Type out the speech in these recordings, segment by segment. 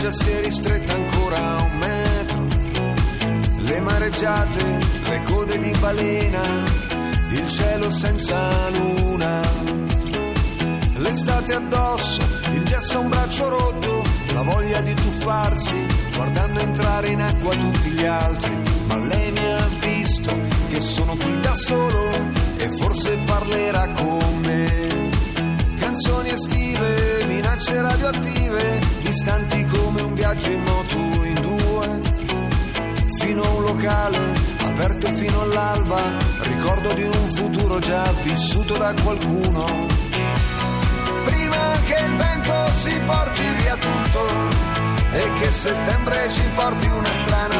spiaggia si è ristretta ancora a un metro. Le mareggiate, le code di balena, il cielo senza luna. L'estate addosso, il gesso a un braccio rotto, la voglia di tuffarsi, guardando entrare in acqua tutti gli altri. Ma lei mi ha visto che sono qui da solo e forse parlerà con me canzoni estive, minacce radioattive, distanti viaggio in moto in due. Fino a un locale, aperto fino all'alba, ricordo di un futuro già vissuto da qualcuno. Prima che il vento si porti via tutto e che settembre ci porti una strana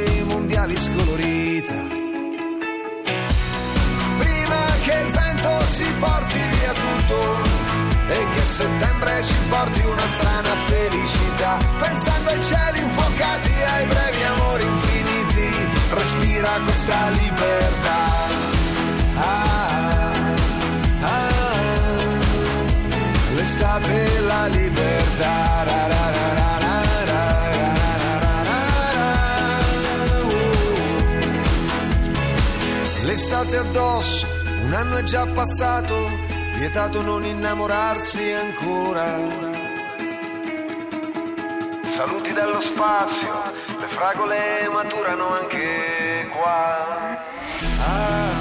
settembre ci porti una strana felicità, pensando ai cieli infuocati, ai brevi amori infiniti, respira questa libertà. Ah, ah, ah, l'estate e la libertà. Ra, ra, ra, ra. L'estate addosso, un anno è già passato, vietato non innamorarsi ancora. Saluti dallo spazio, le fragole maturano anche qua. Ah.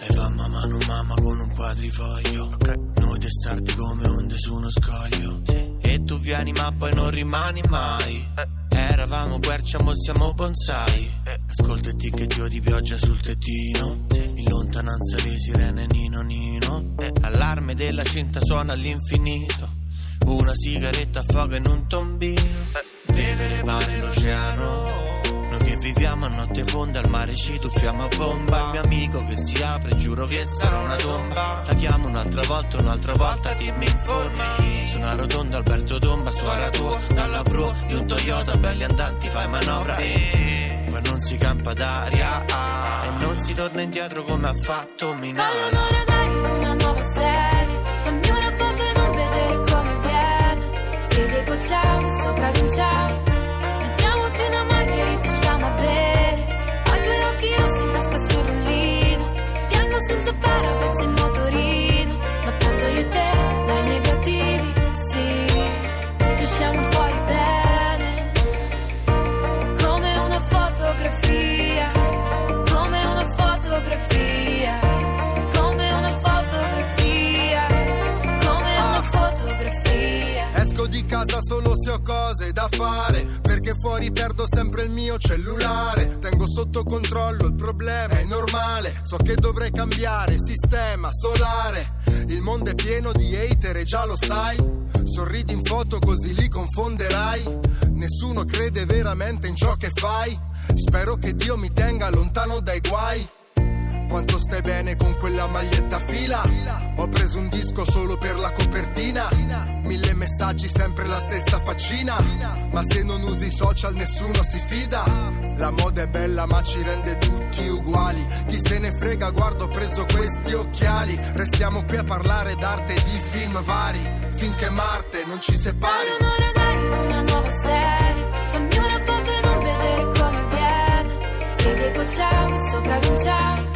Lei fa mamma non mamma con un quadrifoglio. Noi testardi come onde su uno scoglio. E tu vieni ma poi non rimani mai. Eravamo quercia, mo siamo bonsai. Ascolta il ticchettio di pioggia sul tettino. In lontananza le sirene nino nino. Allarme della cinta suona all'infinito. Una sigaretta affoga in un tombino. Deve levare l'oceano notte fonda al mare ci tuffiamo a bomba. Il mio amico che si apre giuro che sarà una tomba. La chiamo un'altra volta, un'altra volta ti mi informi. Su una rotonda Alberto Tomba suora tuo Dalla pro di un Toyota belli andanti fai manovra. E Qua non si campa d'aria. E non si torna indietro come ha fatto un'ora d'aria in una nuova serie fuori perdo sempre il mio cellulare. Tengo sotto controllo il problema, è normale. So che dovrei cambiare sistema solare. Il mondo è pieno di hater e già lo sai. Sorridi in foto così li confonderai. Nessuno crede veramente in ciò che fai. Spero che Dio mi tenga lontano dai guai quanto stai bene con quella maglietta a fila. Ho preso un disco solo per la copertina. Mille messaggi, sempre la stessa faccina. Ma se non usi i social nessuno si fida. La moda è bella ma ci rende tutti uguali. Chi se ne frega, guardo, ho preso questi occhiali. Restiamo qui a parlare d'arte e di film vari. Finché Marte non ci separi. Un'ora dai una nuova serie. Fammi una foto e non vedere come viene. Che dico ciao, sopra.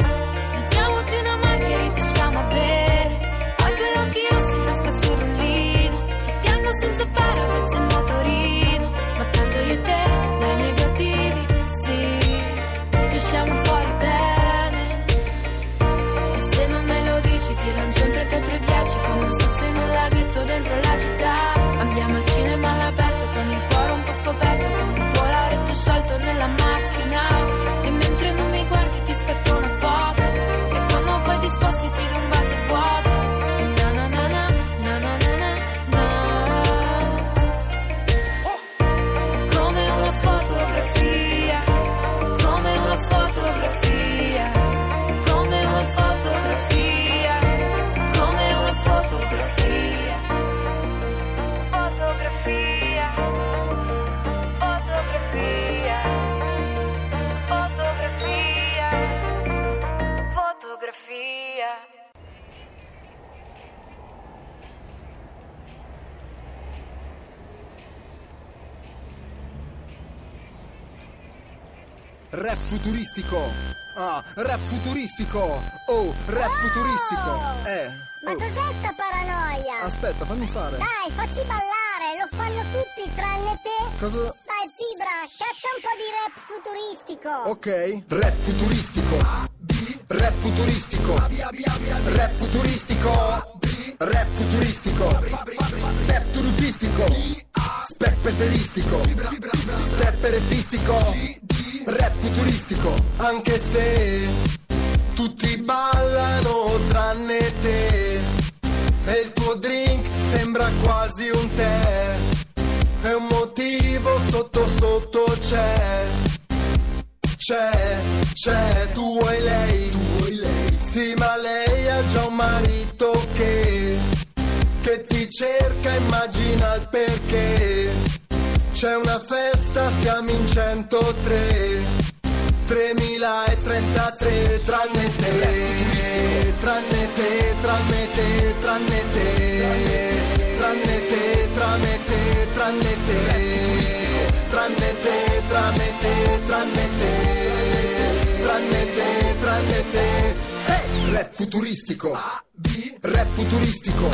Rap futuristico. Ah, rap futuristico. Oh, rap futuristico. Eh. Ma oh. cos'è sta paranoia? Aspetta, fammi fare. Dai, facci ballare, lo fanno tutti tranne te. Cosa? Dai, Fibra, caccia un po' di rap futuristico. Ok. Rap futuristico. Rap futuristico. Rap futuristico. Rap futuristico. Step turupistico. Speppeteristico. Stepperefistico. Rap futuristico. Anche se tutti ballano tranne te. E il tuo drink sembra quasi un tè. E un motivo sotto sotto c'è. C'è, c'è, tu vuoi lei, tu vuoi lei. Sì, ma lei ha già un marito che, che ti cerca, immagina il perché. C'è una festa, siamo in 103. 3033 tranne te, tranne te, tranne te, tranne te, tranne te, tranne te, tranne te, tranne te, tranne te, tranne te, tranne te, tranne te. Rap futuristico, rap futuristico,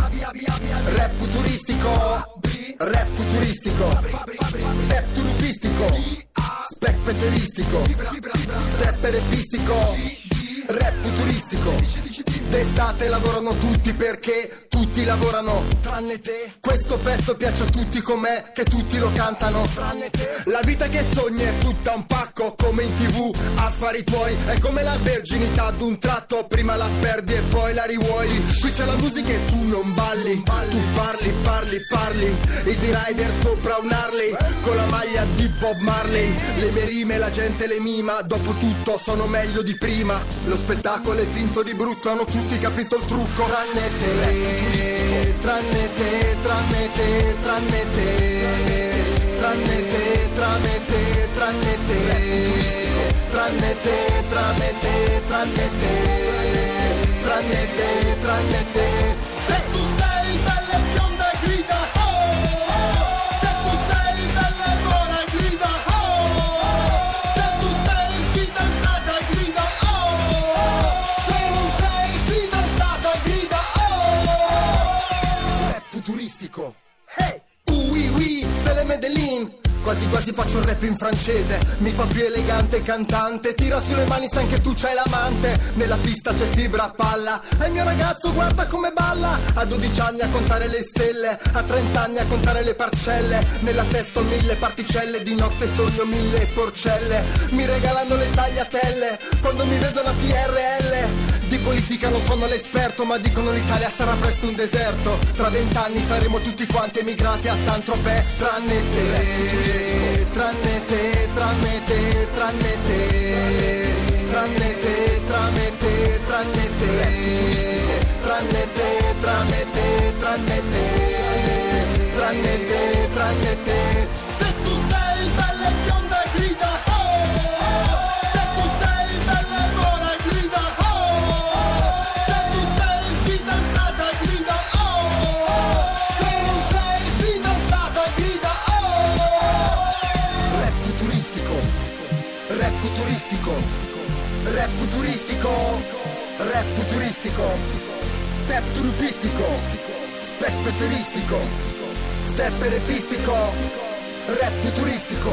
D'estate lavorano tutti perché lavorano, tranne te. Questo pezzo piace a tutti com'è, che tutti lo cantano, tranne te. La vita che sogni è tutta un pacco, come in tv, affari tuoi. È come la verginità d'un tratto, prima la perdi e poi la rivuoi. Qui c'è la musica e tu non balli, tu parli, parli, parli. Easy Rider sopra un Harley, con la maglia di Bob Marley. Le mie rime la gente le mima, dopo tutto sono meglio di prima. Lo spettacolo è finto di brutto, hanno tutti capito il trucco. Tranne te, tranne te, tranne te, tranne te. Tranne te, tranne te, tranne te. Tranne te, tranne te, tranne te. Tranne te, tranne te. Quasi faccio il rap in francese. Mi fa più elegante cantante. Tira sulle mani se anche tu c'hai l'amante. Nella pista c'è fibra a palla. E il mio ragazzo guarda come balla. A 12 anni a contare le stelle. A 30 anni a contare le parcelle. Nella testa ho mille particelle. Di notte sogno mille porcelle. Mi regalano le tagliatelle. Quando mi vedono a TRL di politica non sono l'esperto ma dicono l'Italia sarà presto un deserto. Tra vent'anni saremo tutti quanti emigrati a Saint-Tropez Tranne te, tranne futuristico Step turupistico Spectatoristico Step erefistico Rap futuristico